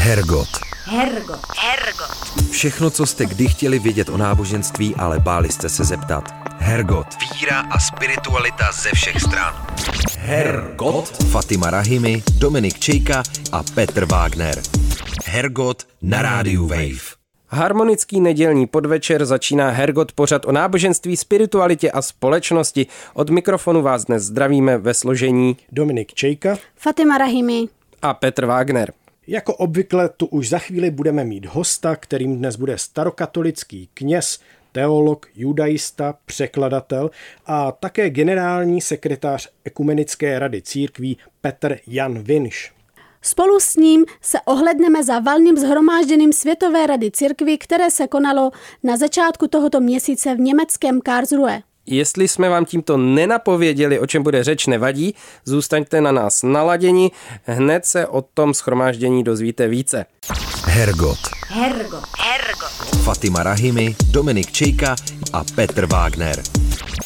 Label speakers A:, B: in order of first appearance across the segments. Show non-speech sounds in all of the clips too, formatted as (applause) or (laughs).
A: Hergot.
B: Hergot. Hergot.
A: Všechno, co jste kdy chtěli vědět o náboženství, ale báli jste se zeptat. Hergot. Víra a spiritualita ze všech stran. Hergot. Fatima Rahimi, Dominik Čejka a Petr Wagner. Hergot na rádiu Wave.
C: Harmonický nedělní podvečer začíná Hergot pořad o náboženství, spiritualitě a společnosti. Od mikrofonu vás dnes zdravíme ve složení
D: Dominik Čejka
E: Fatima Rahimi
C: a Petr Wagner.
D: Jako obvykle tu už za chvíli budeme mít hosta, kterým dnes bude starokatolický kněz, teolog, judaista, překladatel a také generální sekretář Ekumenické rady církví Petr Jan Vinš.
E: Spolu s ním se ohledneme za valným zhromážděním Světové rady církví, které se konalo na začátku tohoto měsíce v německém Karlsruhe.
C: Jestli jsme vám tímto nenapověděli, o čem bude řeč, nevadí, zůstaňte na nás naladěni, hned se o tom schromáždění dozvíte více.
A: Hergot.
B: Hergot. Hergot.
A: Fatima Rahimi, Dominik Čejka a Petr Wagner.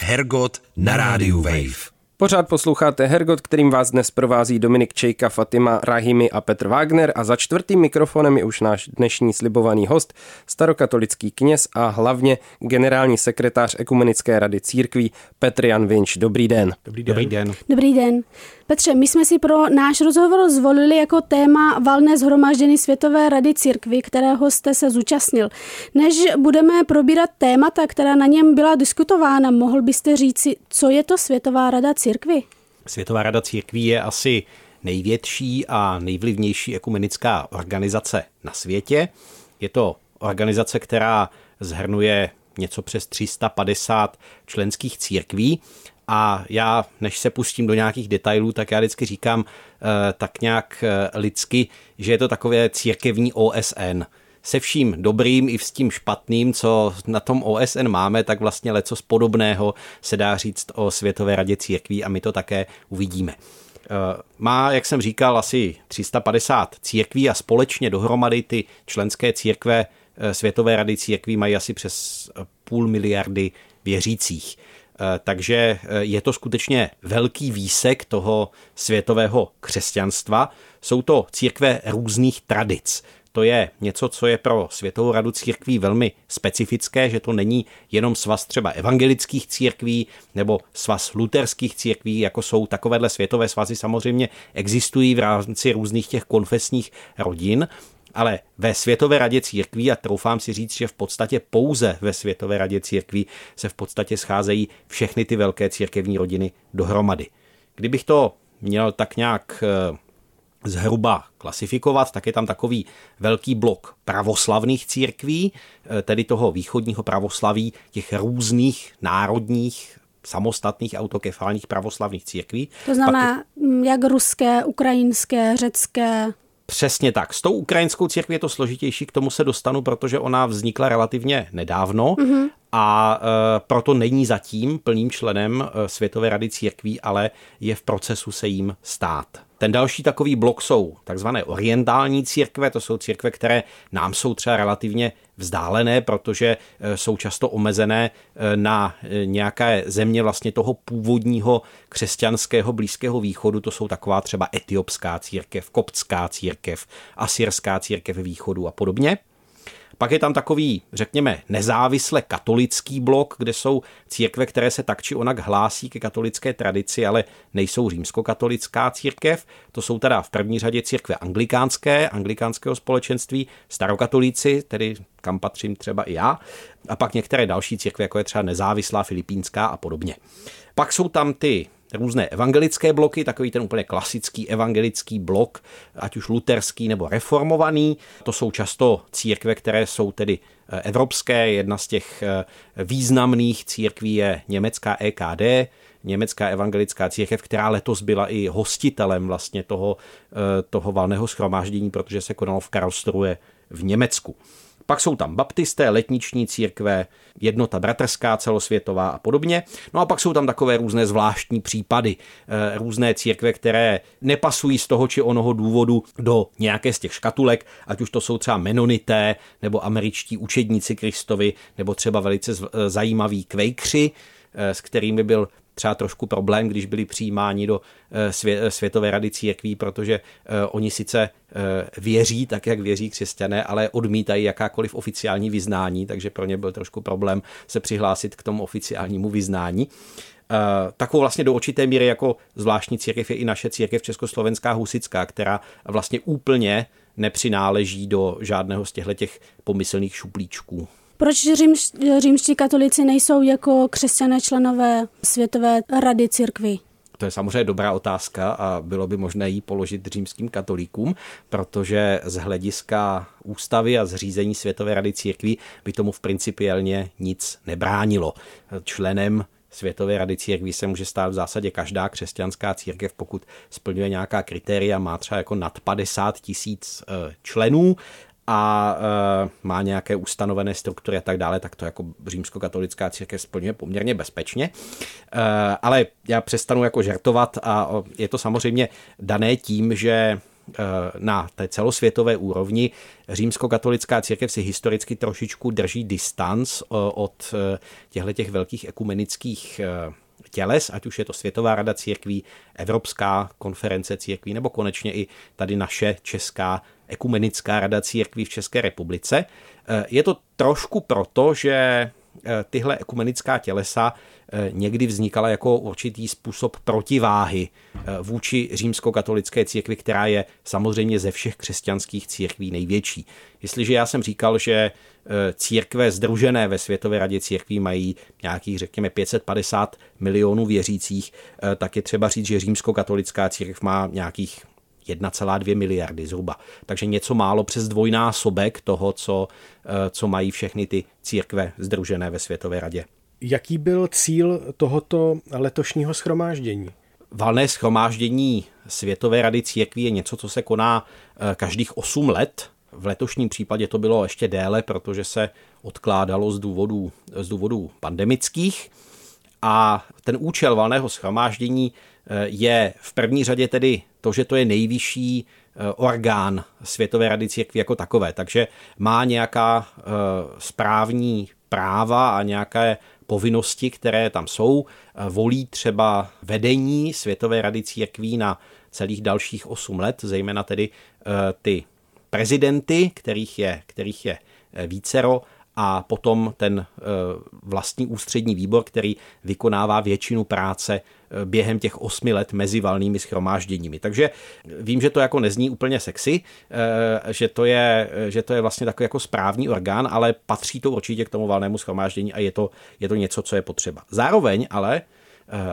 A: Hergot na rádiu Wave.
C: Pořád posloucháte Hergot, kterým vás dnes provází Dominik Čejka, Fatima Rahimi a Petr Wagner a za čtvrtým mikrofonem je už náš dnešní slibovaný host, starokatolický kněz a hlavně generální sekretář Ekumenické rady církví Petr Jan Vinč. Dobrý den.
D: Dobrý den.
C: Dobrý den.
E: Dobrý den. Petře, my jsme si pro náš rozhovor zvolili jako téma valné zhromaždění Světové rady církvy, kterého jste se zúčastnil. Než budeme probírat témata, která na něm byla diskutována, mohl byste říci, co je to Světová rada církvy?
F: Světová rada církví je asi největší a nejvlivnější ekumenická organizace na světě. Je to organizace, která zhrnuje něco přes 350 členských církví a já, než se pustím do nějakých detailů, tak já vždycky říkám eh, tak nějak eh, lidsky, že je to takové církevní OSN. Se vším dobrým i s tím špatným, co na tom OSN máme, tak vlastně leco z podobného se dá říct o Světové radě církví a my to také uvidíme. Eh, má, jak jsem říkal, asi 350 církví a společně dohromady ty členské církve Světové rady církví mají asi přes půl miliardy věřících. Eh, takže eh, je to skutečně velký výsek toho světového křesťanstva. Jsou to církve různých tradic. To je něco, co je pro Světovou radu církví velmi specifické, že to není jenom svaz třeba evangelických církví nebo svaz luterských církví, jako jsou takovéhle světové svazy samozřejmě existují v rámci různých těch konfesních rodin, ale ve Světové radě církví, a troufám si říct, že v podstatě pouze ve Světové radě církví se v podstatě scházejí všechny ty velké církevní rodiny dohromady. Kdybych to měl tak nějak eh, zhruba klasifikovat, tak je tam takový velký blok pravoslavných církví, eh, tedy toho východního pravoslaví, těch různých národních samostatných autokefálních pravoslavných církví.
E: To znamená, Pak... jak ruské, ukrajinské, řecké.
F: Přesně tak. S tou ukrajinskou církví je to složitější, k tomu se dostanu, protože ona vznikla relativně nedávno mm-hmm. a e, proto není zatím plným členem e, Světové rady církví, ale je v procesu se jim stát. Ten další takový blok jsou takzvané orientální církve, to jsou církve, které nám jsou třeba relativně vzdálené, protože e, jsou často omezené e, na e, nějaké země vlastně toho původního křesťanského Blízkého východu, to jsou taková třeba etiopská církev, koptská církev, asyrská církev východu a podobně. Pak je tam takový, řekněme, nezávisle katolický blok, kde jsou církve, které se tak či onak hlásí ke katolické tradici, ale nejsou římskokatolická církev. To jsou teda v první řadě církve anglikánské, anglikánského společenství, starokatolíci, tedy kam patřím třeba i já, a pak některé další církve, jako je třeba nezávislá filipínská a podobně. Pak jsou tam ty různé evangelické bloky, takový ten úplně klasický evangelický blok, ať už luterský nebo reformovaný. To jsou často církve, které jsou tedy eh, evropské. Jedna z těch eh, významných církví je německá EKD, německá evangelická církev, která letos byla i hostitelem vlastně toho, eh, toho valného schromáždění, protože se konalo v Karlsruhe v Německu. Pak jsou tam baptisté, letniční církve, jednota bratrská celosvětová a podobně. No a pak jsou tam takové různé zvláštní případy, eh, různé církve, které nepasují z toho či onoho důvodu do nějaké z těch škatulek, ať už to jsou třeba menonité, nebo američtí učedníci Kristovi, nebo třeba velice eh, zajímaví kvejkři, eh, s kterými byl třeba trošku problém, když byli přijímáni do Světové rady církví, protože oni sice věří tak, jak věří křesťané, ale odmítají jakákoliv oficiální vyznání, takže pro ně byl trošku problém se přihlásit k tomu oficiálnímu vyznání. Eh, takovou vlastně do určité míry jako zvláštní církev je i naše církev Československá husická, která vlastně úplně nepřináleží do žádného z těchto těch pomyslných šuplíčků.
E: Proč římš, římští katolici nejsou jako křesťané členové Světové rady církvy?
F: To je samozřejmě dobrá otázka a bylo by možné ji položit římským katolíkům, protože z hlediska ústavy a zřízení Světové rady církví by tomu v principiálně nic nebránilo. Členem Světové rady církví se může stát v zásadě každá křesťanská církev, pokud splňuje nějaká kritéria, má třeba jako nad 50 tisíc eh, členů a e, má nějaké ustanovené struktury a tak dále, tak to jako římskokatolická církev splňuje poměrně bezpečně. E, ale já přestanu jako žertovat a je to samozřejmě dané tím, že Eh, na té celosvětové úrovni římskokatolická církev si historicky trošičku drží distanc od těchto těch velkých ekumenických těles, ať už je to Světová rada církví, Evropská konference církví, nebo konečně i tady naše Česká ekumenická rada církví v České republice. Je to trošku proto, že tyhle ekumenická tělesa Eh, někdy vznikala jako určitý způsob protiváhy eh, vůči římskokatolické církvi, která je samozřejmě ze všech křesťanských církví největší. Jestliže já jsem říkal, že eh, církve združené ve Světové radě církví mají nějakých, řekněme, 550 milionů věřících, tak je třeba říct, že římskokatolická církev má nějakých 1,2 miliardy zhruba. Takže něco málo přes dvojnásobek toho, co, co mají všechny ty církve združené ve Světové radě.
D: Jaký byl cíl tohoto letošního schromáždění?
F: Valné schromáždění Světové rady církví je něco, co se koná eh, každých 8 let. V letošním případě to bylo ještě déle, protože se odkládalo z důvodů, z důvodů pandemických. A ten účel valného schromáždění eh, je v první řadě tedy to, že to je nejvyšší eh, orgán Světové rady církví jako takové, takže má nějaká správní práva a nějaké povinnosti, které tam jsou. Volí třeba vedení Světové rady církví na celých dalších 8 let, zejména tedy eh, ty prezidenty, kterých je, kterých je eh, vícero, a potom ten eh, vlastní ústřední výbor, který vykonává většinu práce eh, během těch osmi let mezi valnými schromážděními. Takže vím, že to jako nezní úplně sexy, eh, že to je, že to je vlastně takový jako správní orgán, ale patří to určitě k tomu valnému schromáždění a je to, je to něco, co je potřeba. Zároveň ale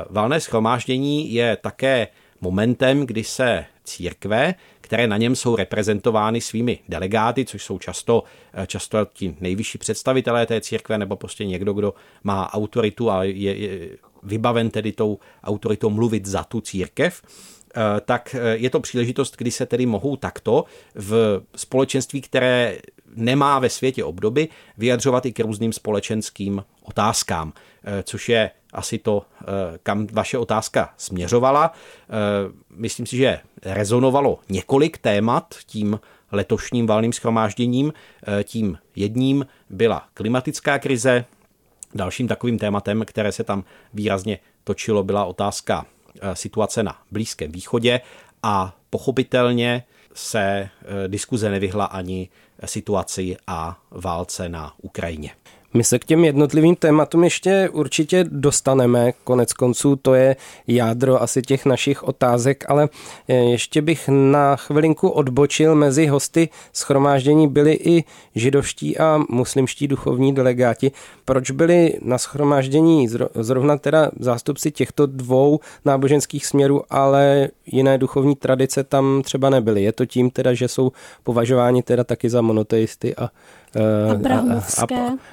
F: valné schromáždění je také momentem, kdy se církve, které na něm jsou reprezentovány svými delegáty, což jsou často, eh, často ti nejvyšší představitelé té církve, nebo prostě někdo, kdo má autoritu a je, je vybaven tedy tou autoritou mluvit za tu církev, eh, tak eh, je to příležitost, kdy se tedy mohou takto v společenství, které nemá ve světě obdoby, vyjadřovat i k různým společenským otázkám, což je asi to, kam vaše otázka směřovala. Myslím si, že rezonovalo několik témat tím letošním valným schromážděním. Eh, tím jedním byla klimatická krize, dalším takovým tématem, které se tam výrazně točilo, byla otázka eh, situace na Blízkém východě a pochopitelně se eh, diskuze nevyhla ani situaci a válce na Ukrajině.
C: My se k těm jednotlivým tématům ještě určitě dostaneme, konec konců to je jádro asi těch našich otázek, ale eh, ještě bych na chvilinku odbočil. Mezi hosty schromáždění byli i židovští a muslimští duchovní delegáti. Proč byli na schromáždění zrovna teda zástupci těchto dvou náboženských směrů, ale jiné duchovní tradice tam třeba nebyly? Je to tím teda, že jsou považováni teda taky za monoteisty a
E: a, a,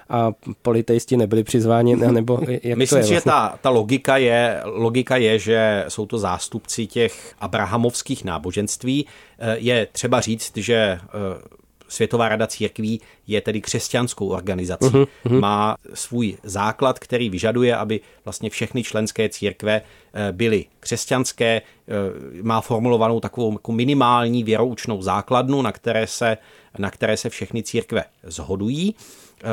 C: a politejsti nebyli přizváni, nebo jak
F: Myslím
C: to
F: si, vlastně? že ta, ta logika, je, logika je, že jsou to zástupci těch abrahamovských náboženství. Eh, je třeba říct, že eh, Světová rada církví je tedy křesťanskou organizací. Uh-huh, uh-huh. Má svůj základ, který vyžaduje, aby vlastně všechny členské církve eh, byly křesťanské. Má formulovanou takovou jako minimální věroučnou základnu, na které se, na které se všechny církve zhodují.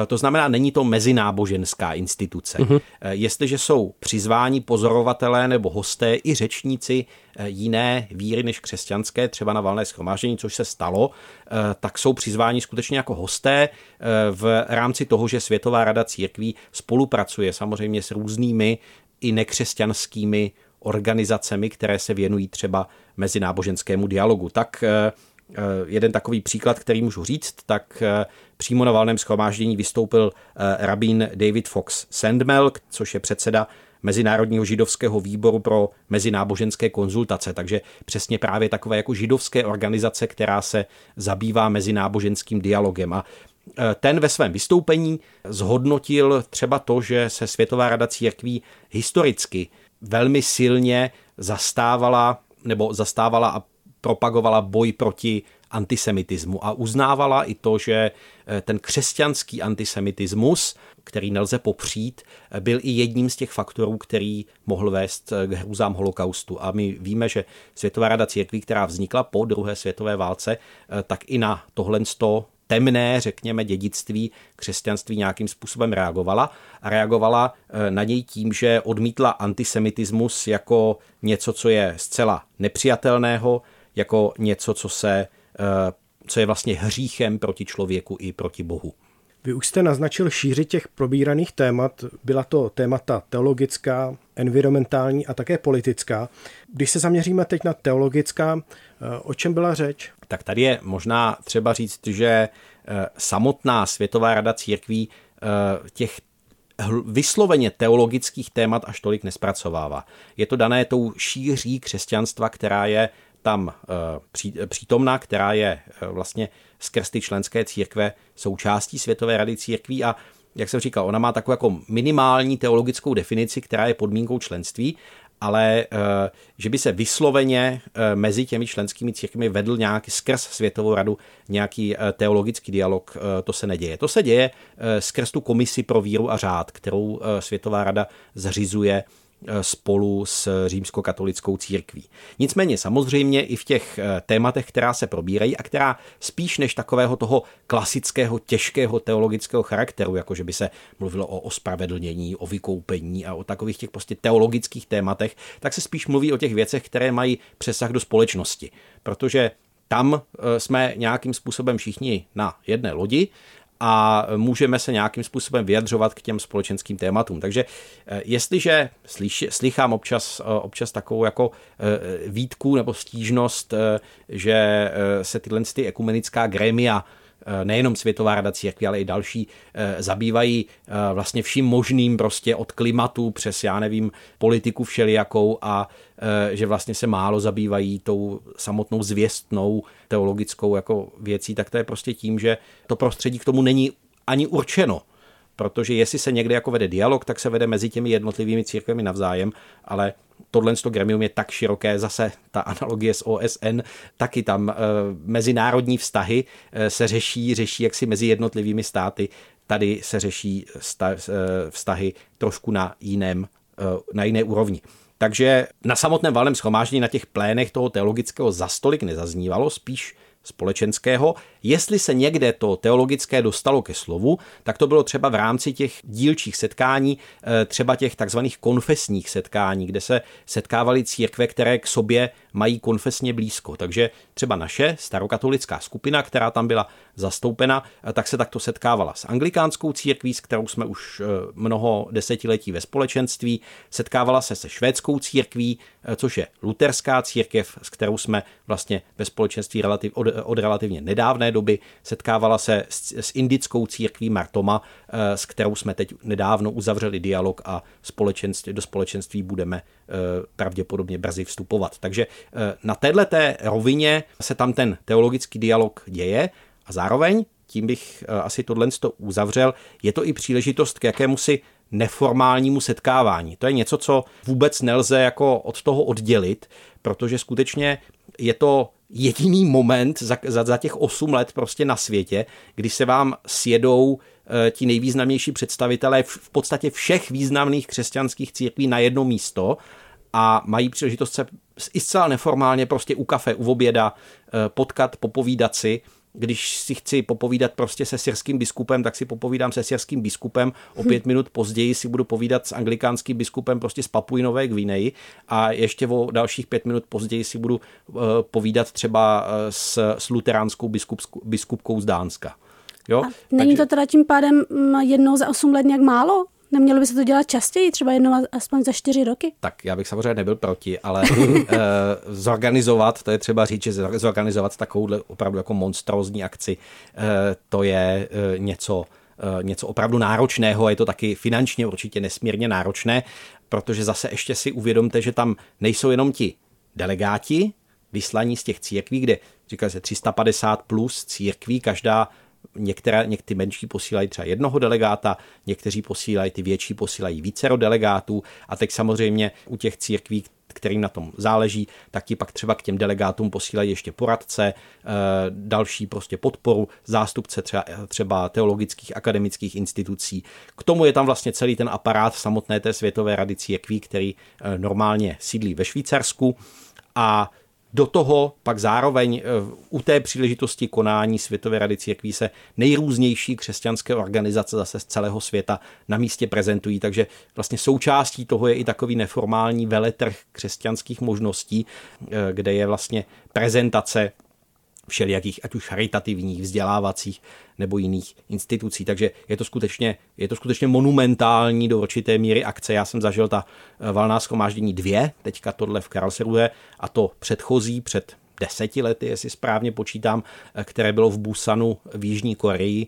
F: To znamená, není to mezináboženská instituce. Uh-huh. Jestliže jsou přizváni pozorovatelé nebo hosté i řečníci jiné víry než křesťanské, třeba na valné schromáždění, což se stalo, tak jsou přizváni skutečně jako hosté v rámci toho, že Světová rada církví spolupracuje samozřejmě s různými i nekřesťanskými organizacemi, které se věnují třeba mezináboženskému dialogu. Tak eh, eh, jeden takový příklad, který můžu říct, tak eh, přímo na valném schromáždění vystoupil rabín David Fox Sandmelk, což je předseda Mezinárodního židovského výboru pro mezináboženské konzultace, takže přesně právě takové jako židovské organizace, která se zabývá mezináboženským dialogem. A ten ve svém vystoupení zhodnotil třeba to, že se Světová rada církví historicky velmi silně zastávala nebo zastávala a propagovala boj proti antisemitismu a uznávala i to, že eh, ten křesťanský antisemitismus, který nelze popřít, eh, byl i jedním z těch faktorů, který mohl vést eh, k hrůzám holokaustu. A my víme, že Světová rada církví, která vznikla po druhé světové válce, tak i na tohle temné, řekněme, dědictví křesťanství nějakým způsobem reagovala a reagovala na něj tím, že odmítla antisemitismus jako něco, co je zcela nepřijatelného, jako něco, co se eh, co je vlastně hříchem proti člověku i proti Bohu.
D: Vy už jste naznačil šíři těch probíraných témat. Byla to témata teologická, environmentální a také politická. Když se zaměříme teď na teologická, eh, o čem byla řeč?
F: Tak tady je možná třeba říct, že eh, samotná Světová rada církví těch vysloveně teologických témat až tolik nespracovává. Je to dané tou šíří křesťanstva, která je tam přítomná, která je vlastně skrz ty členské církve součástí Světové rady církví a jak jsem říkal, ona má takovou jako minimální teologickou definici, která je podmínkou členství, ale eh, že by se vysloveně eh, mezi těmi členskými církvemi vedl nějaký skrz Světovou radu nějaký eh, teologický dialog, to se neděje. To se děje skrz tu komisi pro víru a řád, kterou Světová rada zřizuje Eh, spolu s římskokatolickou církví. Nicméně samozřejmě i v těch eh, tématech, která se probírají a která spíš než takového toho klasického těžkého teologického charakteru, jako že by se mluvilo o ospravedlnění, o vykoupení a o takových těch prostě teologických tématech, tak se spíš mluví o těch věcech, které mají přesah do společnosti. Protože tam eh, jsme nějakým způsobem všichni na jedné lodi a můžeme se nějakým způsobem vyjadřovat k těm společenským tématům. Takže eh, jestliže slyš, slychám občas, eh, občas takovou jako eh, výtku nebo stížnost, že se tyhle ty ekumenická grémia nejenom Světová rada církví, ale i další, eh, zabývají eh, vlastně vším možným prostě od klimatu přes, já nevím, politiku všelijakou a že vlastně se málo zabývají tou samotnou zvěstnou teologickou jako věcí, tak to je prostě tím, že to prostředí k tomu není ani určeno protože jestli se někde jako vede dialog, tak se vede mezi těmi jednotlivými církvemi navzájem, ale tohle gremium je tak široké, zase ta analogie s OSN, taky tam e, mezinárodní vztahy e, se řeší, řeší jaksi mezi jednotlivými státy, tady se řeší sta, e, vztahy trošku na jiném, e, na jiné úrovni. Takže na samotném valném schromáždění na těch plénech toho teologického za stolik nezaznívalo, spíš společenského. Jestli se někde to teologické dostalo ke slovu, tak to bylo třeba v rámci těch dílčích setkání, eh, třeba těch takzvaných konfesních setkání, kde se setkávaly církve, které k sobě mají konfesně blízko. Takže třeba naše starokatolická skupina, která tam byla zastoupena, eh, tak se takto setkávala s anglikánskou církví, s kterou jsme už eh, mnoho desetiletí ve společenství, setkávala se se švédskou církví, což je luterská církev, s kterou jsme vlastně ve společenství relativ, od, od relativně nedávné doby, setkávala se s, s indickou církví Martoma, eh, s kterou jsme teď nedávno uzavřeli dialog a společenství, do společenství budeme eh, pravděpodobně brzy vstupovat. Takže eh, na této rovině se tam ten teologický dialog děje a zároveň tím bych asi tohle uzavřel. Je to i příležitost k jakému si neformálnímu setkávání. To je něco, co vůbec nelze jako od toho oddělit, protože skutečně je to jediný moment za, za, za těch 8 let prostě na světě, kdy se vám sjedou e, ti nejvýznamnější představitelé v, v podstatě všech významných křesťanských církví na jedno místo a mají příležitost se i zcela neformálně prostě u kafe, u oběda e, potkat, popovídat si když si chci popovídat prostě se syrským biskupem, tak si popovídám se syrským biskupem, o pět minut později si budu povídat s anglikánským biskupem prostě z Papuji Nové Gvineji a ještě o dalších pět minut později si budu uh, povídat třeba uh, s, s luteránskou biskupkou z Dánska. Jo? A
E: není Takže... to teda tím pádem mm, jednou za osm let nějak málo? Nemělo by se to dělat častěji, třeba jednou aspoň za čtyři roky?
F: Tak já bych samozřejmě nebyl proti, ale uh, (laughs) zorganizovat, to je třeba říct, že zorganizovat takovouhle opravdu jako monstrózní akci, uh, to je uh, něco, něco opravdu náročného, je to taky finančně určitě nesmírně náročné, protože zase ještě si uvědomte, že tam nejsou jenom ti delegáti, vyslaní z těch církví, kde říká se 350 plus církví, každá Některé, někdy menší posílají třeba jednoho delegáta, někteří posílají, ty větší posílají vícero delegátů a teď samozřejmě u těch církví, kterým na tom záleží, tak ti pak třeba k těm delegátům posílají ještě poradce, eh, další prostě podporu, zástupce třeba, třeba teologických akademických institucí. K tomu je tam vlastně celý ten aparát samotné té Světové rady církví, který eh, normálně sídlí ve Švýcarsku a do toho pak zároveň eh, u té příležitosti konání Světové rady církví se nejrůznější křesťanské organizace zase z celého světa na místě prezentují, takže vlastně součástí toho je i takový neformální veletrh křesťanských možností, eh, kde je vlastně prezentace všelijakých, ať už charitativních, vzdělávacích nebo jiných institucí. Takže je to skutečně, je to skutečně monumentální do určité míry akce. Já jsem zažil ta eh, valná schromáždění dvě, teďka tohle v Karlsruhe, a to předchozí před deseti lety, jestli správně počítám, eh, které bylo v Busanu v Jižní Koreji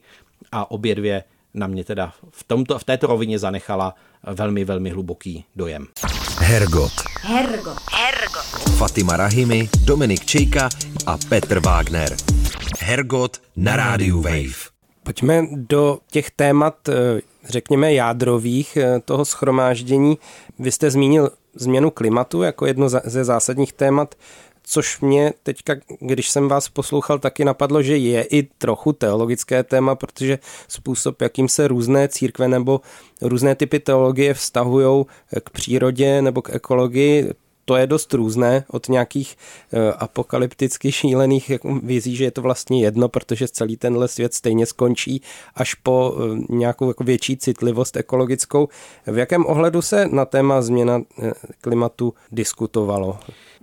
F: a obě dvě na mě teda v, tomto, v této rovině zanechala velmi, velmi hluboký dojem.
A: Hergot. Hergot. Hergot. Fatima Rahimi, Dominik Čejka a Petr Wagner. Hergot na rádiu Wave.
C: Pojďme do těch témat, eh, řekněme, jádrových eh, toho schromáždění. Vy jste zmínil změnu klimatu jako jedno ze zásadních témat což mě teďka, když jsem vás poslouchal, taky napadlo, že je i trochu teologické téma, protože způsob, jakým se různé církve nebo různé typy teologie vztahují k přírodě nebo k ekologii, to je dost různé od nějakých uh, apokalypticky šílených vizí, že je to vlastně jedno, protože celý tenhle svět stejně skončí až po uh, nějakou jako větší citlivost ekologickou. V jakém ohledu se na téma změna uh, klimatu diskutovalo?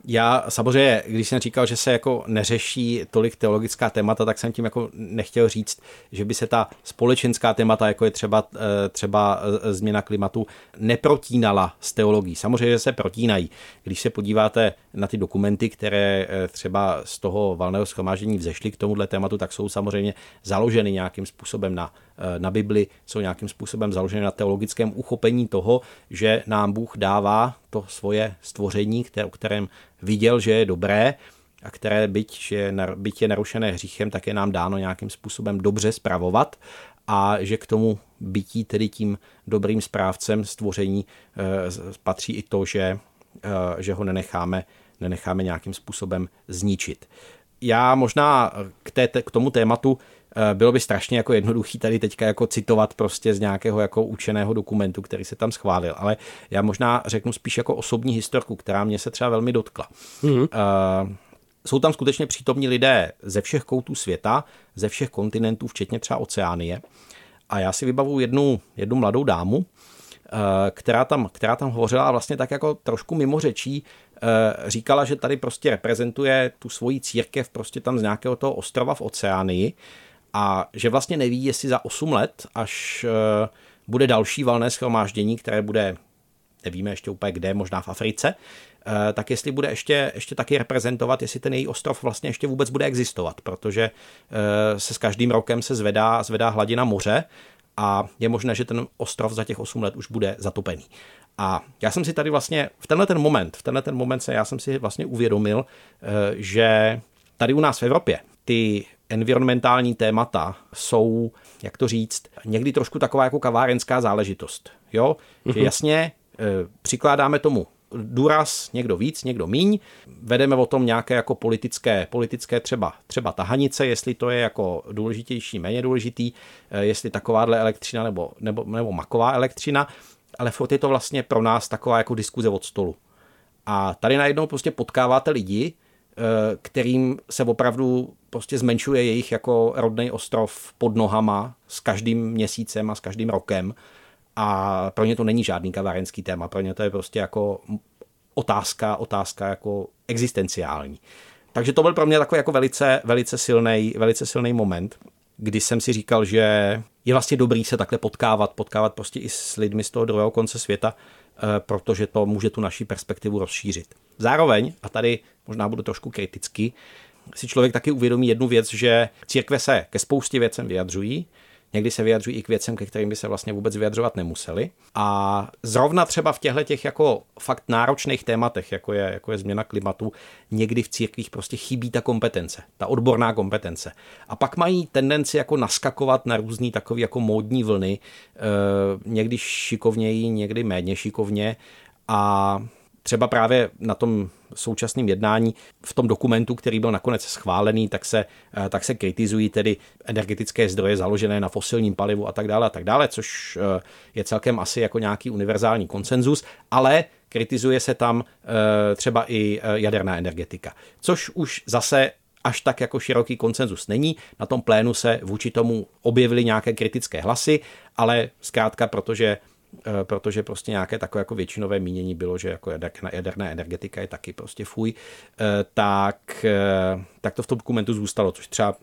F: Já samozřejmě, když jsem říkal, že se jako neřeší tolik teologická témata, tak jsem tím jako nechtěl říct, že by se ta společenská témata, jako je třeba, eh, třeba eh, změna klimatu, neprotínala s teologií. Samozřejmě se protínají. Když se podíváte na ty dokumenty, které eh, třeba z toho valného schromáždění vzešly k tomuhle tématu, tak jsou samozřejmě založeny nějakým způsobem na, na Bibli, jsou nějakým způsobem založeny na teologickém uchopení toho, že nám Bůh dává to svoje stvoření, které, o kterém viděl, že je dobré a které byť, že, byť je narušené hříchem, tak je nám dáno nějakým způsobem dobře spravovat a že k tomu bytí, tedy tím dobrým správcem stvoření, eh, patří i to, že, eh, že ho nenecháme, nenecháme nějakým způsobem zničit. Já možná k, té, k tomu tématu Eh, bylo by strašně jako jednoduchý tady teďka jako citovat prostě z nějakého jako učeného dokumentu, který se tam schválil, ale já možná řeknu spíš jako osobní historku, která mě se třeba velmi dotkla. Mm-hmm. Uh, jsou tam skutečně přítomní lidé ze všech koutů světa, ze všech kontinentů, včetně třeba Oceánie. A já si vybavu jednu, jednu mladou dámu, eh, která tam, která tam hovořila vlastně tak jako trošku mimo řečí, říkala, že tady prostě reprezentuje tu svoji církev prostě tam z nějakého toho ostrova v Oceánii a že vlastně neví, jestli za 8 let, až eh, bude další valné schromáždění, které bude, nevíme ještě úplně kde, možná v Africe, eh, tak jestli bude ještě, ještě taky reprezentovat, jestli ten její ostrov vlastně ještě vůbec bude existovat, protože eh, se s každým rokem se zvedá, zvedá hladina moře a je možné, že ten ostrov za těch 8 let už bude zatopený. A já jsem si tady vlastně v tenhle ten moment, v tenhle ten moment se já jsem si vlastně uvědomil, že tady u nás v Evropě ty environmentální témata jsou, jak to říct, někdy trošku taková jako kavárenská záležitost. Jo? Mm-hmm. Že mhm. jasně e, přikládáme tomu důraz, někdo víc, někdo míň, vedeme o tom nějaké jako politické, politické třeba, třeba tahanice, jestli to je jako důležitější, méně důležitý, e, jestli takováhle elektřina nebo, nebo, nebo maková elektřina, ale furt je to vlastně pro nás taková jako diskuze od stolu. A tady najednou prostě potkáváte lidi, kterým se opravdu prostě zmenšuje jejich jako rodný ostrov pod nohama s každým měsícem a s každým rokem. A pro ně to není žádný kavárenský téma, pro ně to je prostě jako otázka, otázka jako existenciální. Takže to byl pro mě takový jako velice, velice silný, velice silný moment, kdy jsem si říkal, že je vlastně dobrý se takhle potkávat, potkávat prostě i s lidmi z toho druhého konce světa, eh, protože to může tu naši perspektivu rozšířit. Zároveň, a tady možná budu trošku kritický, si člověk taky uvědomí jednu věc, že církve se ke spoustě věcem vyjadřují, Někdy se vyjadřují i k věcem, ke kterým by se vlastně vůbec vyjadřovat nemuseli. A zrovna třeba v těchto těch jako fakt náročných tématech, jako je, jako je změna klimatu, někdy v církvích prostě chybí ta kompetence, ta odborná kompetence. A pak mají tendenci jako naskakovat na různý takový jako módní vlny, e, někdy šikovněji, někdy méně šikovně. A třeba právě na tom současném jednání v tom dokumentu, který byl nakonec schválený, tak se, eh, tak se kritizují tedy energetické zdroje založené na fosilním palivu a tak dále a tak dále, což eh, je celkem asi jako nějaký univerzální konsenzus, ale kritizuje se tam eh, třeba i jaderná energetika, což už zase až tak jako široký konsenzus není. Na tom plénu se vůči tomu objevily nějaké kritické hlasy, ale zkrátka, protože protože prostě nějaké takové jako většinové mínění bylo, že jako jaderná, jaderná energetika je taky prostě fuj, eh, tak, eh, tak to v tom dokumentu zůstalo, což třeba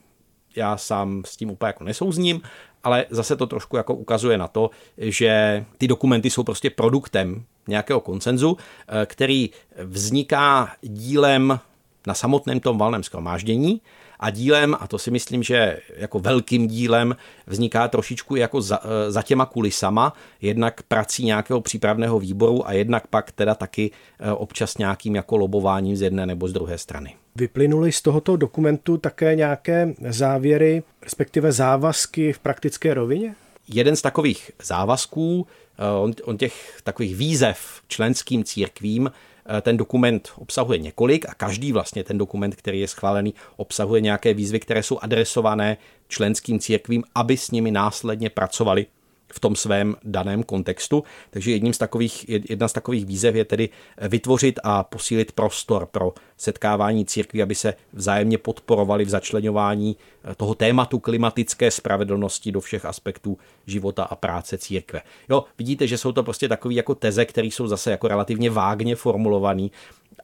F: já sám s tím úplně jako nesouzním, ale zase to trošku jako ukazuje na to, že ty dokumenty jsou prostě produktem nějakého koncenzu, který vzniká dílem na samotném tom valném schromáždění a dílem, a to si myslím, že jako velkým dílem vzniká trošičku jako za, eh, za těma kulisama, jednak prací nějakého přípravného výboru a jednak pak teda taky eh, občas nějakým jako lobováním z jedné nebo z druhé strany.
D: Vyplynuly z tohoto dokumentu také nějaké závěry, respektive závazky v praktické rovině?
F: Jeden z takových závazků, eh, on, on těch takových výzev členským církvím ten dokument obsahuje několik a každý vlastně ten dokument, který je schválený, obsahuje nějaké výzvy, které jsou adresované členským církvím, aby s nimi následně pracovali v tom svém daném kontextu. Takže jedním z takových, jedna z takových výzev je tedy vytvořit a posílit prostor pro setkávání církví, aby se vzájemně podporovali v začlenování eh, toho tématu klimatické spravedlnosti do všech aspektů života a práce církve. Jo, vidíte, že jsou to prostě takové jako teze, které jsou zase jako relativně vágně formulované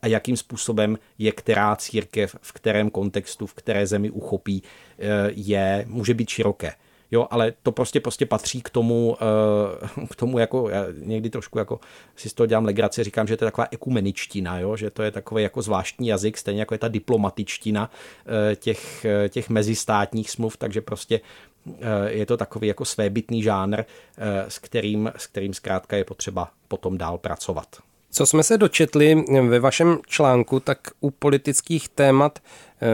F: a jakým způsobem je která církev v kterém kontextu, v které zemi uchopí, eh, je, může být široké. Jo, ale to prostě prostě patří k tomu, eh, (laughs) k tomu jako, já někdy trošku jako si z toho dělám legraci, říkám, že to je taková ekumeničtina, jo, že to je takový jako zvláštní jazyk, stejně jako je ta diplomatičtina eh, těch, eh, těch mezistátních smluv, takže prostě je to takový jako svébytný žánr, s kterým, s kterým zkrátka je potřeba potom dál pracovat.
C: Co jsme se dočetli ve vašem článku, tak u politických témat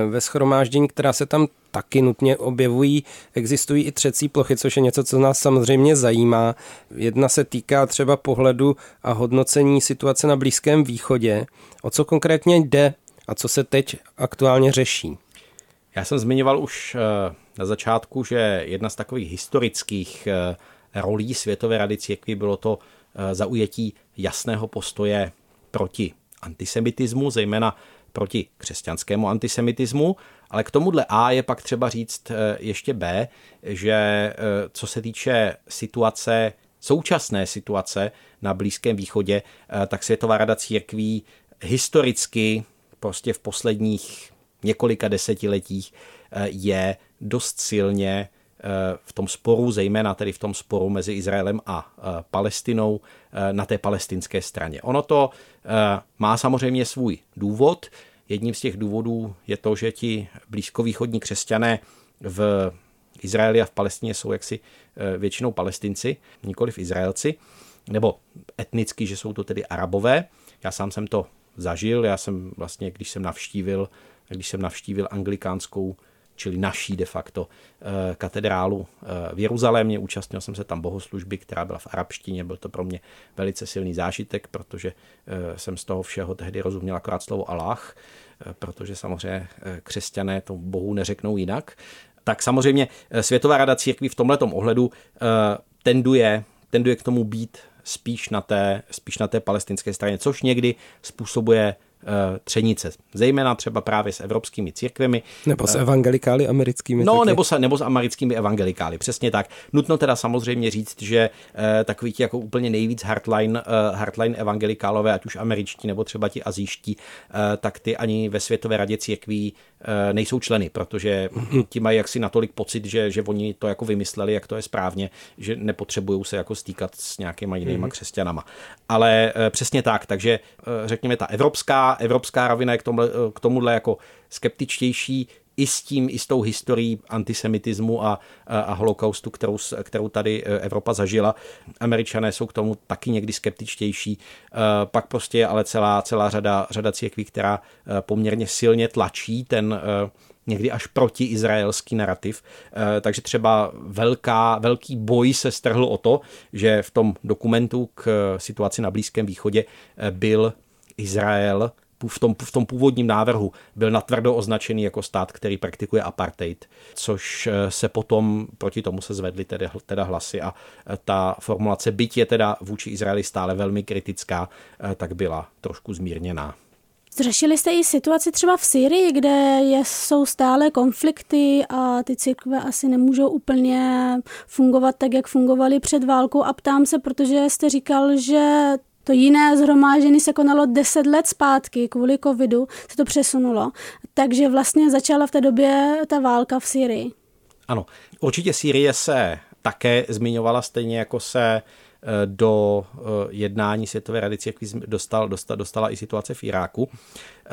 C: ve schromáždění, která se tam taky nutně objevují. Existují i třecí plochy, což je něco, co nás samozřejmě zajímá. Jedna se týká třeba pohledu a hodnocení situace na Blízkém východě. O co konkrétně jde a co se teď aktuálně řeší?
F: Já jsem zmiňoval už eh, na začátku, že jedna z takových historických eh, rolí Světové rady církví bylo to eh, zaujetí jasného postoje proti antisemitismu, zejména proti křesťanskému antisemitismu, ale k tomuhle A je pak třeba říct eh, ještě B, že eh, co se týče situace, současné situace na Blízkém východě, eh, tak Světová rada církví historicky prostě v posledních několika desetiletích je dost silně v tom sporu, zejména tedy v tom sporu mezi Izraelem a Palestinou na té palestinské straně. Ono to má samozřejmě svůj důvod. Jedním z těch důvodů je to, že ti blízkovýchodní křesťané v Izraeli a v Palestině jsou jaksi většinou palestinci, nikoli v Izraelci, nebo etnicky, že jsou to tedy arabové. Já sám jsem to zažil, já jsem vlastně, když jsem navštívil, když jsem navštívil anglikánskou čili naší de facto eh, katedrálu eh, v Jeruzalémě. Účastnil jsem se tam bohoslužby, která byla v arabštině. Byl to pro mě velice silný zážitek, protože eh, jsem z toho všeho tehdy rozuměl akorát slovo Allah, protože samozřejmě křesťané to bohu neřeknou jinak. Tak samozřejmě Světová rada církví v tomto ohledu tenduje, tenduje k tomu být spíš na té, spíš na té palestinské straně, což někdy způsobuje třenice, zejména třeba právě s evropskými církvemi.
C: Nebo s evangelikály americkými.
F: No, nebo, se, nebo s americkými evangelikály, přesně tak. Nutno teda samozřejmě říct, že takový ti jako úplně nejvíc hardline, hardline evangelikálové, ať už američtí nebo třeba ti azijští, tak ty ani ve Světové radě církví nejsou členy, protože ti mají jaksi natolik pocit, že, že oni to jako vymysleli, jak to je správně, že nepotřebují se jako stýkat s nějakýma jinýma mm-hmm. křesťanama. Ale přesně tak, takže řekněme ta evropská, evropská ravina je k, tomhle, k tomuhle jako skeptičtější, i s tím, i s tou historií antisemitismu a, a, a holokaustu, kterou, kterou tady e, Evropa zažila. Američané jsou k tomu taky někdy skeptičtější. Pak prostě je ale celá, celá řada, řada církví, která poměrně silně tlačí ten někdy až proti izraelský narrativ. Eh, takže třeba velká, velký boj se strhl o to, že v tom dokumentu k situaci na Blízkém východě eh, byl Izrael v tom, v tom původním návrhu byl natvrdo označený jako stát, který praktikuje apartheid, což eh, se potom proti tomu se zvedly teda, teda hlasy a ta formulace byť je teda vůči Izraeli stále velmi kritická, tak byla trošku zmírněná.
E: Zřešili jste i situaci třeba v Syrii, kde je, jsou stále konflikty a ty církve asi nemůžou úplně fungovat tak, jak fungovaly před válkou. A ptám se, protože jste říkal, že to jiné zhromáždění se konalo deset let zpátky, kvůli covidu se to přesunulo. Takže vlastně začala v té době ta válka v Syrii.
F: Ano, určitě Sýrie se také zmiňovala stejně jako se Eh, do eh, jednání Světové rady církví dostal, dostal, dostala i situace v Iráku. Eh,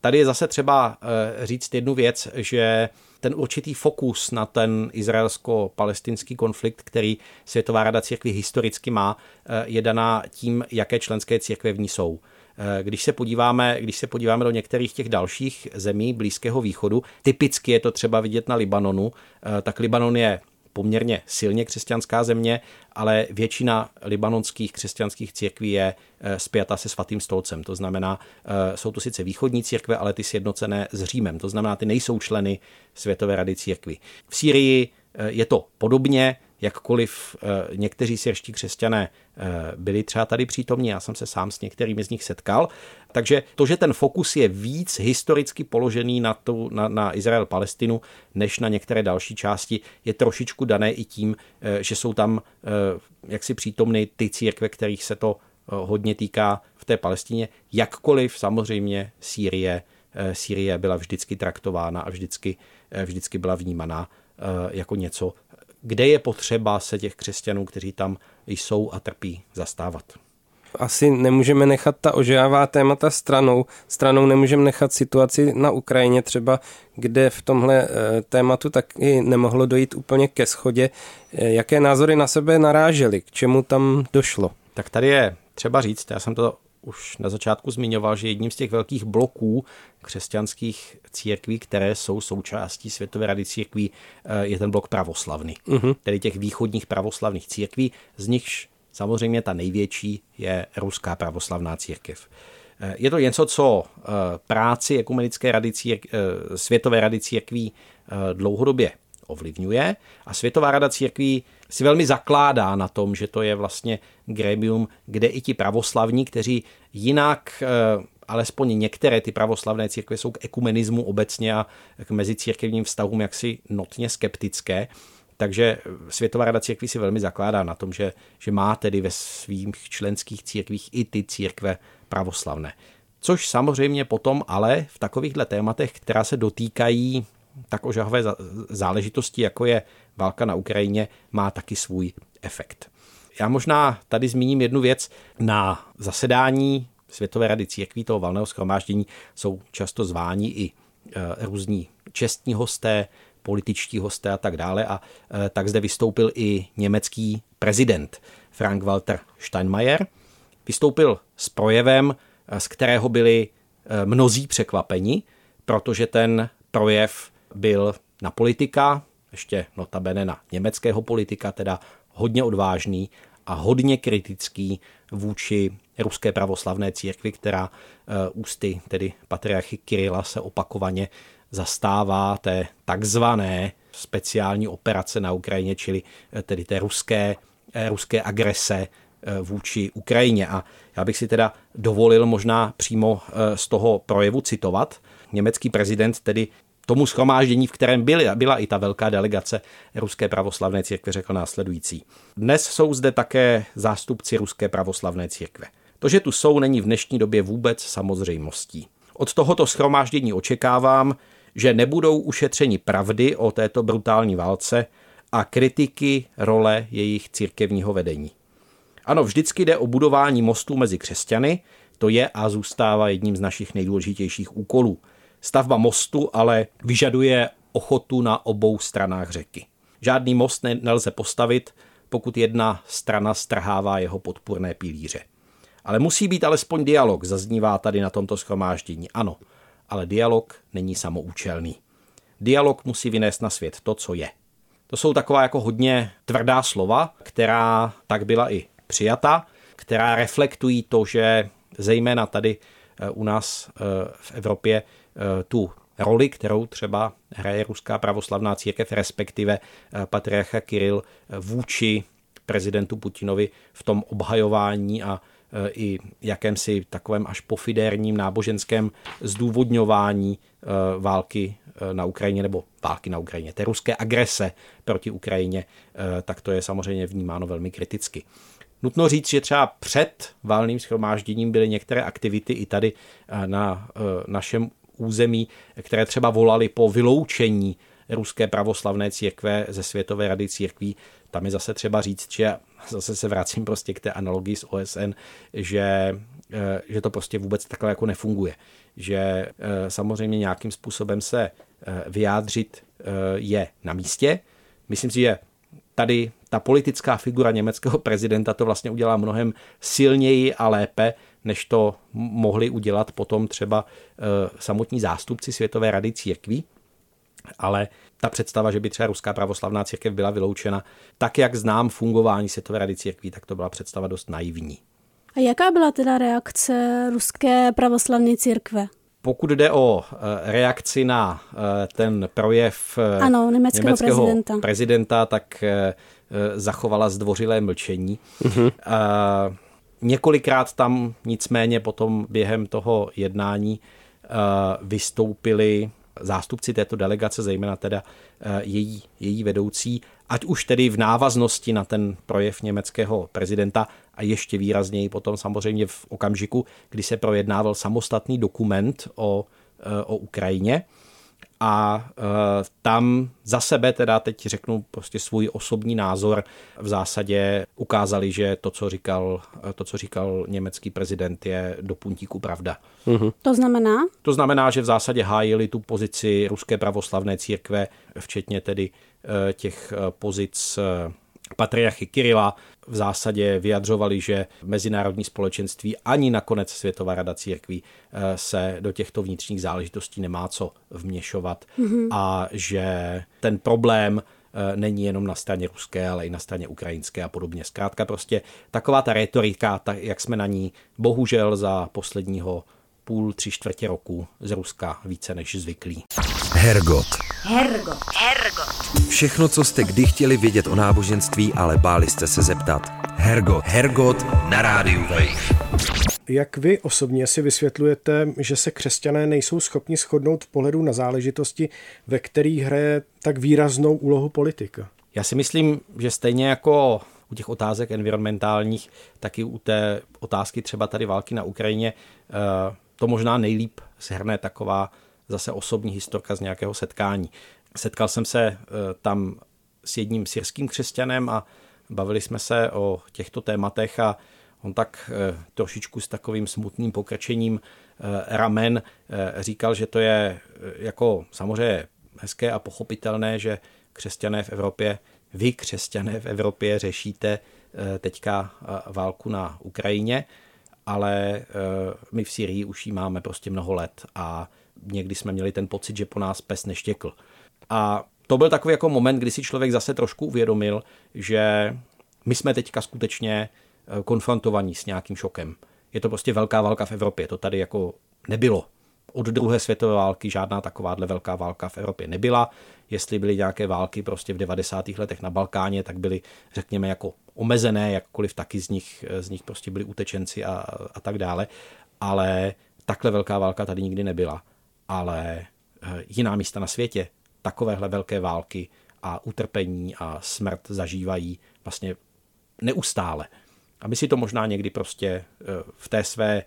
F: tady je zase třeba říct jednu věc, že ten určitý fokus na ten izraelsko-palestinský konflikt, který Světová rada církví historicky má, je daná tím, jaké členské církve v ní jsou. Když se, podíváme, když se podíváme do některých těch dalších zemí Blízkého východu, typicky je to třeba vidět na Libanonu, tak Libanon je poměrně silně křesťanská země, ale většina libanonských křesťanských církví je eh, spjata se svatým stolcem. To znamená, eh, jsou to sice východní církve, ale ty sjednocené s Římem. To znamená, ty nejsou členy Světové rady církví. V Sýrii eh, je to podobně, jakkoliv eh, někteří syrští křesťané eh, byli třeba tady přítomní, já jsem se sám s některými z nich setkal. Takže to, že ten fokus je víc historicky položený na, tu, na, na Izrael-Palestinu, než na některé další části, je trošičku dané i tím, eh, že jsou tam jaksi přítomny ty církve, kterých se to hodně týká v té Palestině, jakkoliv samozřejmě Sýrie, Sýrie byla vždycky traktována a vždycky, vždycky byla vnímaná jako něco, kde je potřeba se těch křesťanů, kteří tam jsou a trpí, zastávat.
C: Asi nemůžeme nechat ta ožává témata stranou. Stranou nemůžeme nechat situaci na Ukrajině třeba, kde v tomhle eh, tématu taky nemohlo dojít úplně ke schodě. Eh, jaké názory na sebe narážely? K čemu tam došlo?
F: Tak tady je třeba říct, já jsem to už na začátku zmiňoval, že jedním z těch velkých bloků křesťanských církví, které jsou součástí Světové rady církví, eh, je ten blok pravoslavný, uh-huh. tedy těch východních pravoslavných církví, z nichž samozřejmě ta největší je Ruská pravoslavná církev. Eh, je to něco, co eh, práci Ekumenické rady církví, Světové rady církví dlouhodobě ovlivňuje a Světová rada církví si velmi zakládá na tom, že to je vlastně grémium, kde i ti pravoslavní, kteří jinak eh, alespoň některé ty pravoslavné církve jsou k ekumenismu obecně a k mezicírkevním vztahům jaksi notně skeptické, takže Světová rada církví si velmi zakládá na tom, že, že má tedy ve svých členských církvích i ty církve pravoslavné. Což samozřejmě potom ale v takovýchhle tématech, která se dotýkají tak ožahové záležitosti, jako je válka na Ukrajině, má taky svůj efekt. Já možná tady zmíním jednu věc. Na zasedání Světové rady církví toho valného schromáždění jsou často zváni i e, různí čestní hosté, političtí hosté a tak dále. A e, tak zde vystoupil i německý prezident Frank Walter Steinmeier. Vystoupil s projevem, e, z kterého byli mnozí překvapeni, protože ten projev byl na politika, ještě notabene na německého politika, teda hodně odvážný a hodně kritický vůči ruské pravoslavné církvi, která eh, ústy, tedy patriarchy Kirila, se opakovaně zastává té takzvané speciální operace na Ukrajině, čili eh, tedy té ruské, eh, ruské agrese vůči Ukrajině. A já bych si teda dovolil možná přímo z toho projevu citovat. Německý prezident tedy tomu schromáždění, v kterém byly, byla i ta velká delegace Ruské pravoslavné církve, řekl následující. Dnes jsou zde také zástupci Ruské pravoslavné církve. To, že tu jsou, není v dnešní době vůbec samozřejmostí. Od tohoto schromáždění očekávám, že nebudou ušetřeni pravdy o této brutální válce a kritiky role jejich církevního vedení. Ano, vždycky jde o budování mostů mezi křesťany, to je a zůstává jedním z našich nejdůležitějších úkolů. Stavba mostu ale vyžaduje ochotu na obou stranách řeky. Žádný most nelze postavit, pokud jedna strana strhává jeho podpůrné pilíře. Ale musí být alespoň dialog, zaznívá tady na tomto schromáždění. Ano, ale dialog není samoučelný. Dialog musí vynést na svět to, co je. To jsou taková jako hodně tvrdá slova, která tak byla i přijata, která reflektují to, že zejména tady eh, u nás eh, v Evropě tu roli, kterou třeba hraje Ruská pravoslavná církev, respektive patriarcha Kiril vůči prezidentu Putinovi v tom obhajování a i jakémsi takovém až pofidérním náboženském zdůvodňování eh, války eh, na Ukrajině nebo války na Ukrajině, té ruské agrese proti Ukrajině, eh, tak to je samozřejmě vnímáno velmi kriticky. Nutno říct, že třeba před válným schromážděním byly některé aktivity i tady na našem území, které třeba volaly po vyloučení ruské pravoslavné církve ze Světové rady církví. Tam je zase třeba říct, že zase se vracím prostě k té analogii s OSN, že, eh, že to prostě vůbec takhle jako nefunguje. Že eh, samozřejmě nějakým způsobem se eh, vyjádřit je na místě. Myslím si, že tady ta politická figura německého prezidenta to vlastně udělá mnohem silněji a lépe, než to mohli udělat potom třeba samotní zástupci Světové rady církví ale ta představa, že by třeba Ruská pravoslavná církev byla vyloučena, tak jak znám fungování Světové rady církví, tak to byla představa dost naivní.
E: A jaká byla teda reakce Ruské pravoslavné církve?
F: Pokud jde o eh, reakci na eh, ten projev eh,
E: ano, německého, německého prezidenta.
F: prezidenta, tak zachovala zdvořilé mlčení. Uh-huh. Několikrát tam nicméně potom během toho jednání vystoupili zástupci této delegace, zejména teda eh, její, její vedoucí, ať už tedy v návaznosti na ten projev německého prezidenta a ještě výrazněji potom samozřejmě v okamžiku, kdy se projednával samostatný dokument o, eh, o Ukrajině, a e, tam za sebe teda teď řeknu prostě svůj osobní názor v zásadě ukázali, že to, co říkal, to, co říkal německý prezident, je do puntíku pravda.
E: Mm-hmm. To znamená?
F: To znamená, že v zásadě hájili tu pozici ruské pravoslavné církve, včetně tedy e, těch e, pozic patriarchy Kirila v zásadě vyjadřovali, že mezinárodní společenství ani nakonec Světová rada církví eh, se do těchto vnitřních záležitostí nemá co vměšovat mm-hmm. a že ten problém eh, není jenom na straně ruské, ale i na straně ukrajinské a podobně. Zkrátka prostě taková ta retorika, tak jak jsme na ní bohužel za posledního půl, tři čtvrtě roku z Ruska více než zvyklí.
A: Hergot.
B: Hergot. Hergot.
A: Všechno, co jste kdy chtěli vědět o náboženství, ale báli jste se zeptat. Hergot. Hergot na rádiu Wave.
D: Jak vy osobně si vysvětlujete, že se křesťané nejsou schopni shodnout v pohledu na záležitosti, ve kterých hraje tak výraznou úlohu politika?
F: Já si myslím, že stejně jako u těch otázek environmentálních, tak i u té otázky třeba tady války na Ukrajině, eh, to možná nejlíp shrne taková zase osobní historka z nějakého setkání. Setkal jsem se eh, tam s jedním syrským křesťanem a bavili jsme se o těchto tématech a on tak eh, trošičku s takovým smutným pokrčením eh, ramen říkal, že to je jako samozřejmě hezké a pochopitelné, že křesťané v Evropě, vy křesťané v Evropě řešíte teďka válku na Ukrajině, ale my v Syrii už ji máme prostě mnoho let a někdy jsme měli ten pocit, že po nás pes neštěkl. A to byl takový jako moment, kdy si člověk zase trošku uvědomil, že my jsme teďka skutečně eh, konfrontovaní s nějakým šokem. Je to prostě velká válka v Evropě, to tady jako nebylo. Od druhé světové války žádná takováhle velká válka v Evropě nebyla. Jestli byly nějaké války prostě v 90. letech na Balkáně, tak byly, řekněme, jako omezené, jakkoliv taky z nich, z nich prostě byli utečenci a, a tak dále, ale takhle velká válka tady nikdy nebyla. Ale eh, jiná místa na světě takovéhle velké války a utrpení a smrt zažívají vlastně neustále. A my si to možná někdy prostě eh, v té své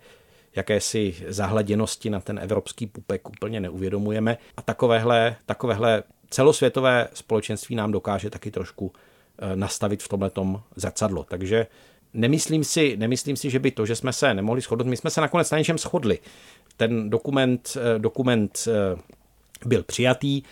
F: jakési zahleděnosti na ten evropský pupek úplně neuvědomujeme. A takovéhle, takovéhle celosvětové společenství nám dokáže taky trošku eh, nastavit v tomhle zrcadlo. Takže nemyslím si, nemyslím si, že by to, že jsme se nemohli shodnout, my jsme se nakonec na něčem shodli. Ten dokument, eh, dokument byl přijatý,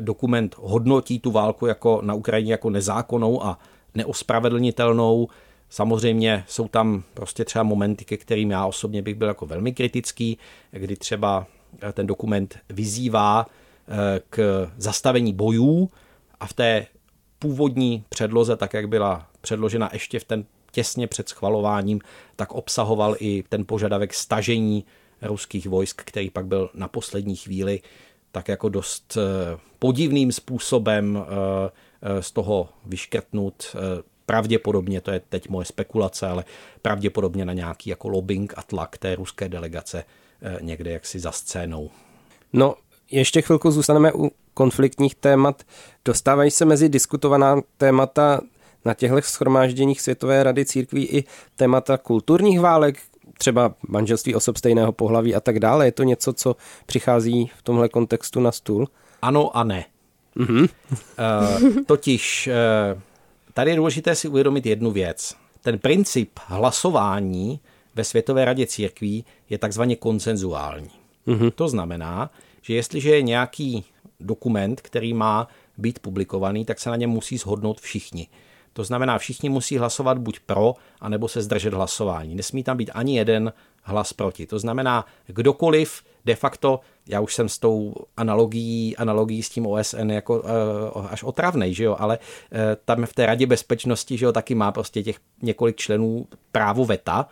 F: dokument hodnotí tu válku jako na Ukrajině jako nezákonnou a neospravedlnitelnou. Samozřejmě jsou tam prostě třeba momenty, ke kterým já osobně bych byl jako velmi kritický, kdy třeba eh, ten dokument vyzývá eh, k zastavení bojů a v té původní předloze, tak jak byla předložena ještě v ten těsně před schvalováním, tak obsahoval i ten požadavek stažení ruských vojsk, který pak byl na poslední chvíli tak jako dost eh, podivným způsobem z toho vyškrtnut pravděpodobně, to je teď moje spekulace, ale pravděpodobně na nějaký jako lobbying a tlak té ruské delegace eh, někde jaksi za scénou.
C: No, ještě chvilku zůstaneme u konfliktních témat. Dostávají se mezi diskutovaná témata na těchto schromážděních Světové rady církví i témata kulturních válek, třeba manželství osob stejného pohlaví a tak dále. Je to něco, co přichází v tomhle kontextu na stůl?
F: Ano a ne. Mm-hmm. Uh, totiž uh, Tady je důležité si uvědomit jednu věc. Ten princip hlasování ve Světové radě církví je takzvaně konsenzuální. Mm-hmm. To znamená, že jestliže je nějaký dokument, který má být publikovaný, tak se na něm musí shodnout všichni. To znamená, všichni musí hlasovat buď pro, anebo se zdržet hlasování. Nesmí tam být ani jeden hlas proti. To znamená, kdokoliv de facto, já už jsem s tou analogií, analogií s tím OSN jako uh, až otravnej, že jo, ale uh, tam v té radě bezpečnosti, že jo, taky má prostě těch několik členů právo veta,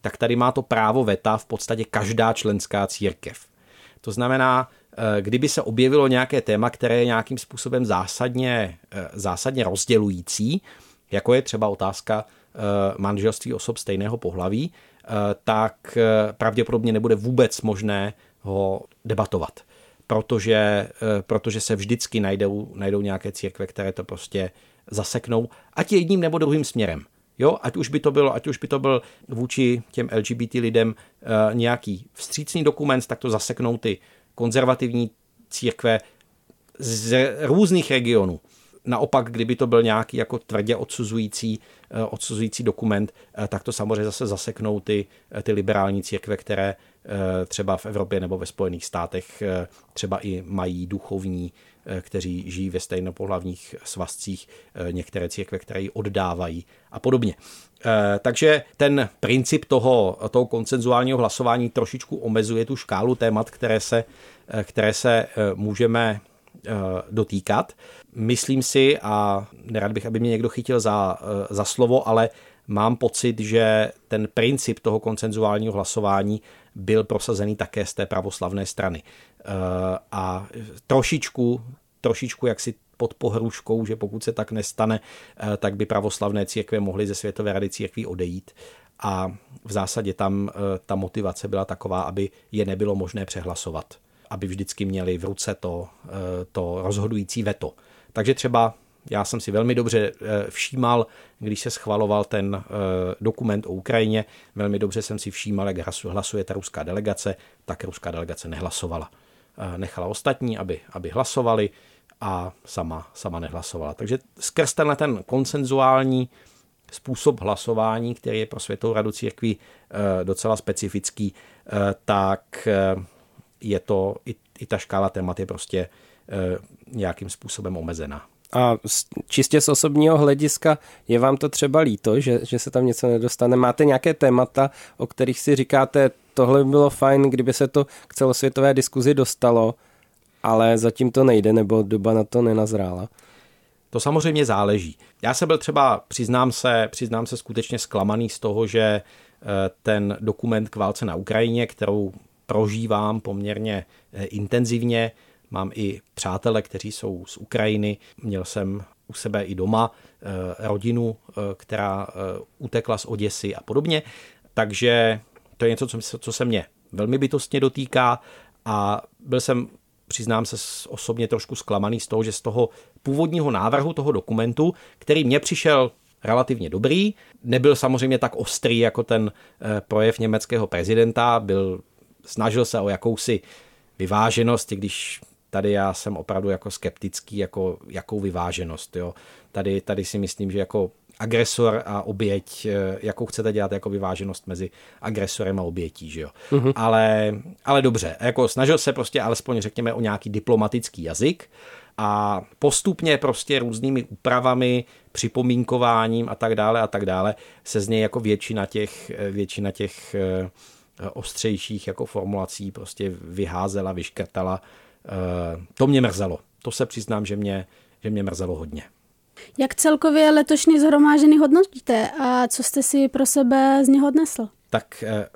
F: tak tady má to právo veta v podstatě každá členská církev. To znamená, eh, kdyby se objevilo nějaké téma, které je nějakým způsobem zásadně, zásadně rozdělující, jako je třeba otázka manželství osob stejného pohlaví, tak pravděpodobně nebude vůbec možné ho debatovat. Protože, eh, protože se vždycky najdou, najdou nějaké církve, které to prostě zaseknou, ať jedním nebo druhým směrem. Jo, ať už by to bylo, ať už by to byl vůči těm LGBT lidem e, nějaký vstřícný dokument, tak to zaseknou ty konzervativní církve z různých regionů. Naopak, kdyby to byl nějaký jako tvrdě odsuzující, e, odsuzující dokument, e, tak to samozřejmě zase zaseknou ty, ty liberální církve, které Eh, třeba v Evropě nebo ve Spojených státech eh, třeba i mají duchovní, eh, kteří žijí ve stejnopohlavních svazcích, některé církve, které ji oddávají a podobně. Takže ten princip toho, toho koncenzuálního hlasování trošičku omezuje tu škálu témat, které se, které se můžeme dotýkat. Myslím si, a nerad bych, aby mě někdo chytil za, za slovo, ale mám pocit, že ten princip toho koncenzuálního hlasování byl prosazený také z té pravoslavné strany. Eh, a trošičku, trošičku jaksi pod pohruškou, že pokud se tak nestane, eh, tak by pravoslavné církve mohly ze Světové rady církví odejít. A v zásadě tam eh, ta motivace byla taková, aby je nebylo možné přehlasovat. Aby vždycky měli v ruce to, to rozhodující veto. Takže třeba já jsem si velmi dobře eh, všímal, když se schvaloval ten eh, dokument o Ukrajině, velmi dobře jsem si všímal, jak hlasuje ta ruská delegace, tak ruská delegace nehlasovala. Eh, nechala ostatní, aby, aby hlasovali a sama, sama nehlasovala. Takže skrz tenhle ten konsenzuální způsob hlasování, který je pro Světovou radu církví docela specifický, tak je to, i, i ta škála témat je prostě nějakým způsobem omezená.
C: A čistě z osobního hlediska je vám to třeba líto, že, že se tam něco nedostane? Máte nějaké témata, o kterých si říkáte, tohle by bylo fajn, kdyby se to k celosvětové diskuzi dostalo, ale zatím to nejde, nebo doba na to nenazrála?
F: To samozřejmě záleží. Já jsem byl třeba, přiznám se, přiznám se skutečně zklamaný z toho, že eh, ten dokument k válce na Ukrajině, kterou prožívám poměrně eh, intenzivně, Mám i přátele, kteří jsou z Ukrajiny. Měl jsem u sebe i doma rodinu, která utekla z Oděsy a podobně. Takže to je něco, co, se mě velmi bytostně dotýká a byl jsem přiznám se osobně trošku zklamaný z toho, že z toho původního návrhu toho dokumentu, který mě přišel relativně dobrý, nebyl samozřejmě tak ostrý jako ten eh, projev německého prezidenta, byl, snažil se o jakousi vyváženost, když tady já jsem opravdu jako skeptický, jako jakou vyváženost. Jo. Tady, tady si myslím, že jako agresor a oběť, eh, jakou chcete dělat jako vyváženost mezi agresorem a obětí, že jo. Mm-hmm. Ale, ale dobře, jako snažil se prostě alespoň řekněme o nějaký diplomatický jazyk a postupně prostě různými úpravami, připomínkováním a tak dále a tak dále se z něj jako většina těch, eh, většina těch eh, ostřejších jako formulací prostě vyházela, vyškrtala. To mě mrzelo. To se přiznám, že mě, že mě mrzelo hodně.
E: Jak celkově letošní zhromážený hodnotíte a co jste si pro sebe z něho odnesl?
F: Tak eh,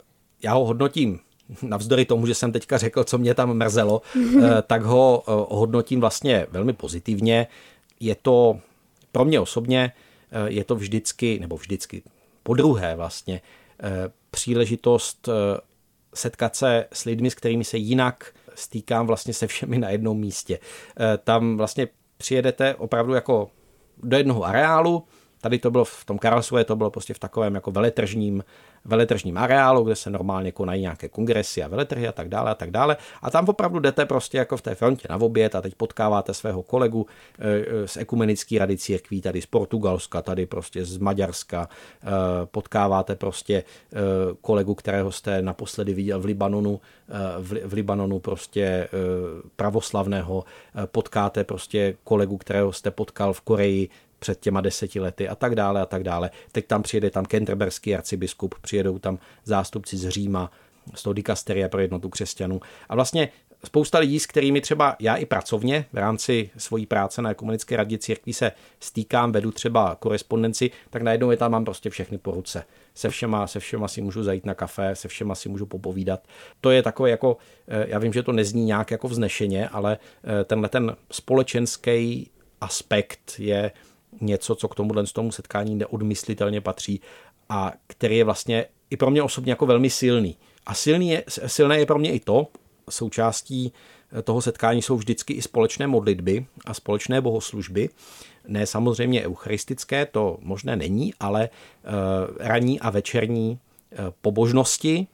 F: já ho hodnotím navzdory tomu, že jsem teďka řekl, co mě tam mrzelo, (laughs) eh, tak ho eh, hodnotím vlastně velmi pozitivně. Je to pro mě osobně, je to vždycky, nebo vždycky, po druhé vlastně, příležitost setkat se s lidmi, s kterými se jinak stýkám vlastně se všemi na jednom místě. Tam vlastně přijedete opravdu jako do jednoho areálu, Tady to bylo v tom Karlsruhe, to bylo prostě v takovém jako veletržním, veletržním areálu, kde se normálně konají nějaké kongresy a veletrhy a tak dále a tak dále. A tam opravdu jdete prostě jako v té frontě na oběd a teď potkáváte svého kolegu eh, z ekumenické rady církví, tady z Portugalska, tady prostě z Maďarska, eh, potkáváte prostě eh, kolegu, kterého jste naposledy viděl v Libanonu, v Libanonu prostě pravoslavného, potkáte prostě kolegu, kterého jste potkal v Koreji, před těma deseti lety a tak dále a tak dále. Teď tam přijede tam Canterberský arcibiskup, přijedou tam zástupci z Říma, z toho dikasteria pro jednotu křesťanů. A vlastně spousta lidí, s kterými třeba já i pracovně v rámci svojí práce na komunické radě církví se stýkám, vedu třeba korespondenci, tak najednou je tam mám prostě všechny po ruce. Se všema, se všema si můžu zajít na kafe, se všema si můžu popovídat. To je takové jako, eh, já vím, že to nezní nějak jako vznešeně, ale eh, tenhle ten společenský aspekt je něco, co k tomuhle z tomu setkání neodmyslitelně patří a který je vlastně i pro mě osobně jako velmi silný. A silný je, silné je pro mě i to, součástí toho setkání jsou vždycky i společné modlitby a společné bohoslužby. Ne samozřejmě eucharistické, to možné není, ale uh, ranní a večerní uh, pobožnosti,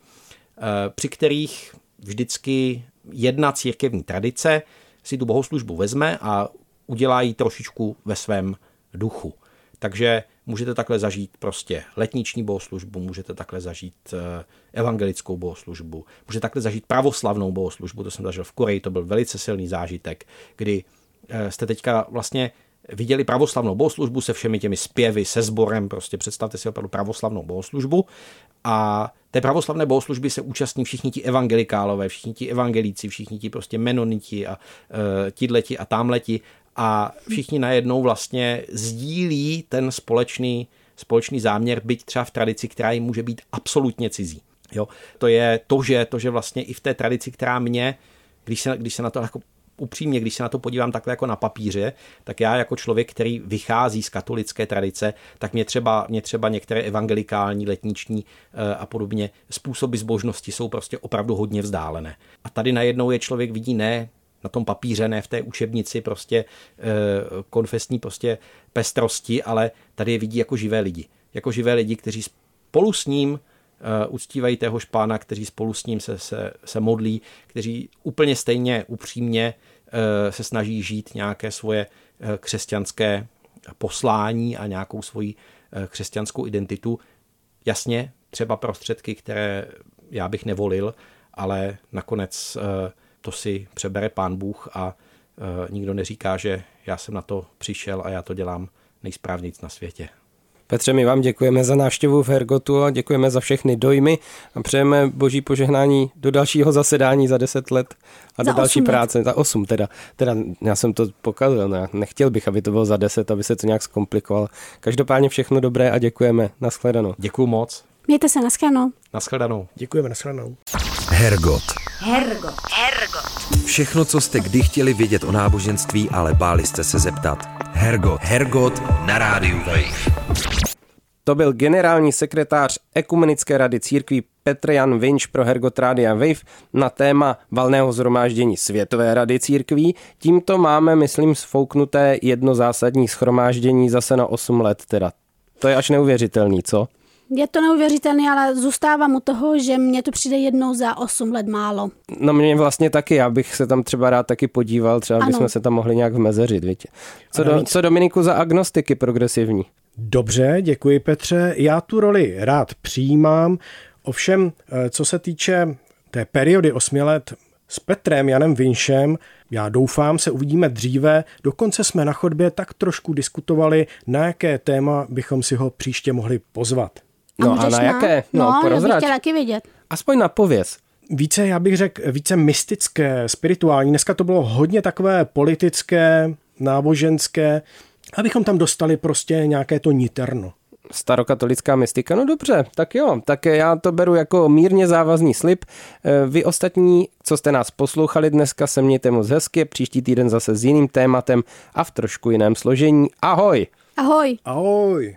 F: při kterých vždycky jedna církevní tradice si tu bohoslužbu vezme a udělá ji trošičku ve svém duchu. Takže můžete takhle zažít prostě letniční bohoslužbu, můžete takhle zažít eh, evangelickou bohoslužbu, můžete takhle zažít pravoslavnou bohoslužbu, to jsem zažil v Koreji, to byl velice silný zážitek, kdy eh, jste teďka vlastně viděli pravoslavnou bohoslužbu se všemi těmi zpěvy, se sborem, prostě představte si opravdu pravoslavnou bohoslužbu a té pravoslavné bohoslužby se účastní všichni ti evangelikálové, všichni ti evangelíci, všichni ti prostě menoniti a e, tidleti a tamleti a všichni najednou vlastně sdílí ten společný, společný záměr, byť třeba v tradici, která jim může být absolutně cizí. Jo? To je to že, to, že vlastně i v té tradici, která mě, když se, když se na to jako upřímně, když se na to podívám takhle jako na papíře, tak já jako člověk, který vychází z katolické tradice, tak mě třeba, mě třeba některé evangelikální, letniční eh, a podobně způsoby zbožnosti jsou prostě opravdu hodně vzdálené. A tady najednou je člověk vidí ne na tom papíře, ne v té učebnici prostě eh, konfesní prostě pestrosti, ale tady je vidí jako živé lidi. Jako živé lidi, kteří spolu s ním eh, uctívají téhož pána, kteří spolu s ním se, se, se modlí, kteří úplně stejně upřímně eh, se snaží žít nějaké svoje křesťanské poslání a nějakou svoji křesťanskou identitu. Jasně, třeba prostředky, které já bych nevolil, ale nakonec to si přebere pán Bůh a e, nikdo neříká, že já jsem na to přišel a já to dělám nejsprávnějc na světě.
C: Petře, my vám děkujeme za návštěvu v Hergotu a děkujeme za všechny dojmy a přejeme boží požehnání do dalšího zasedání za 10 let a za do další let. práce, za 8 teda. Teda já jsem to pokazil, ne, nechtěl bych, aby to bylo za 10, aby se to nějak zkomplikovalo. Každopádně všechno dobré a děkujeme. Naschledanou.
F: Děkuju moc.
E: Mějte se, naschledanou.
F: Naschledanou.
D: Děkujeme, naschledanou.
A: Hergot.
B: Hergot. Hergot.
A: Všechno, co jste kdy chtěli vědět o náboženství, ale báli jste se zeptat. Hergot. Hergot na rádiu Wave.
C: To byl generální sekretář Ekumenické rady církví Petr Jan Vinč pro Hergot Rádia Wave na téma valného zhromáždění Světové rady církví. Tímto máme, myslím, sfouknuté jedno zásadní schromáždění zase na 8 let teda. To je až neuvěřitelný, co?
E: Je to neuvěřitelné, ale zůstávám u toho, že mně to přijde jednou za 8 let málo.
C: No mě vlastně taky, já bych se tam třeba rád taky podíval, třeba ano. bychom se tam mohli nějak vmezeřit, víte. Co, do, co Dominiku za agnostiky progresivní?
D: Dobře, děkuji Petře. Já tu roli rád přijímám. Ovšem, eh, co se týče té periody osmi let s Petrem Janem Vinšem, já doufám, se uvidíme dříve. Dokonce jsme na chodbě tak trošku diskutovali, na jaké téma bychom si ho příště mohli pozvat.
C: No a, a na jaké?
E: No, no bych chtěla taky vidět.
C: Aspoň na pověz.
D: Více, já bych řekl, více mystické, spirituální. Dneska to bylo hodně takové politické, náboženské, abychom tam dostali prostě nějaké to niterno
C: starokatolická mystika. No dobře, tak jo, tak já to beru jako mírně závazný slib. Eh, vy ostatní, co jste nás poslouchali dneska, se mějte moc hezky, příští týden zase s jiným tématem a v trošku jiném složení. Ahoj!
E: Ahoj!
D: Ahoj!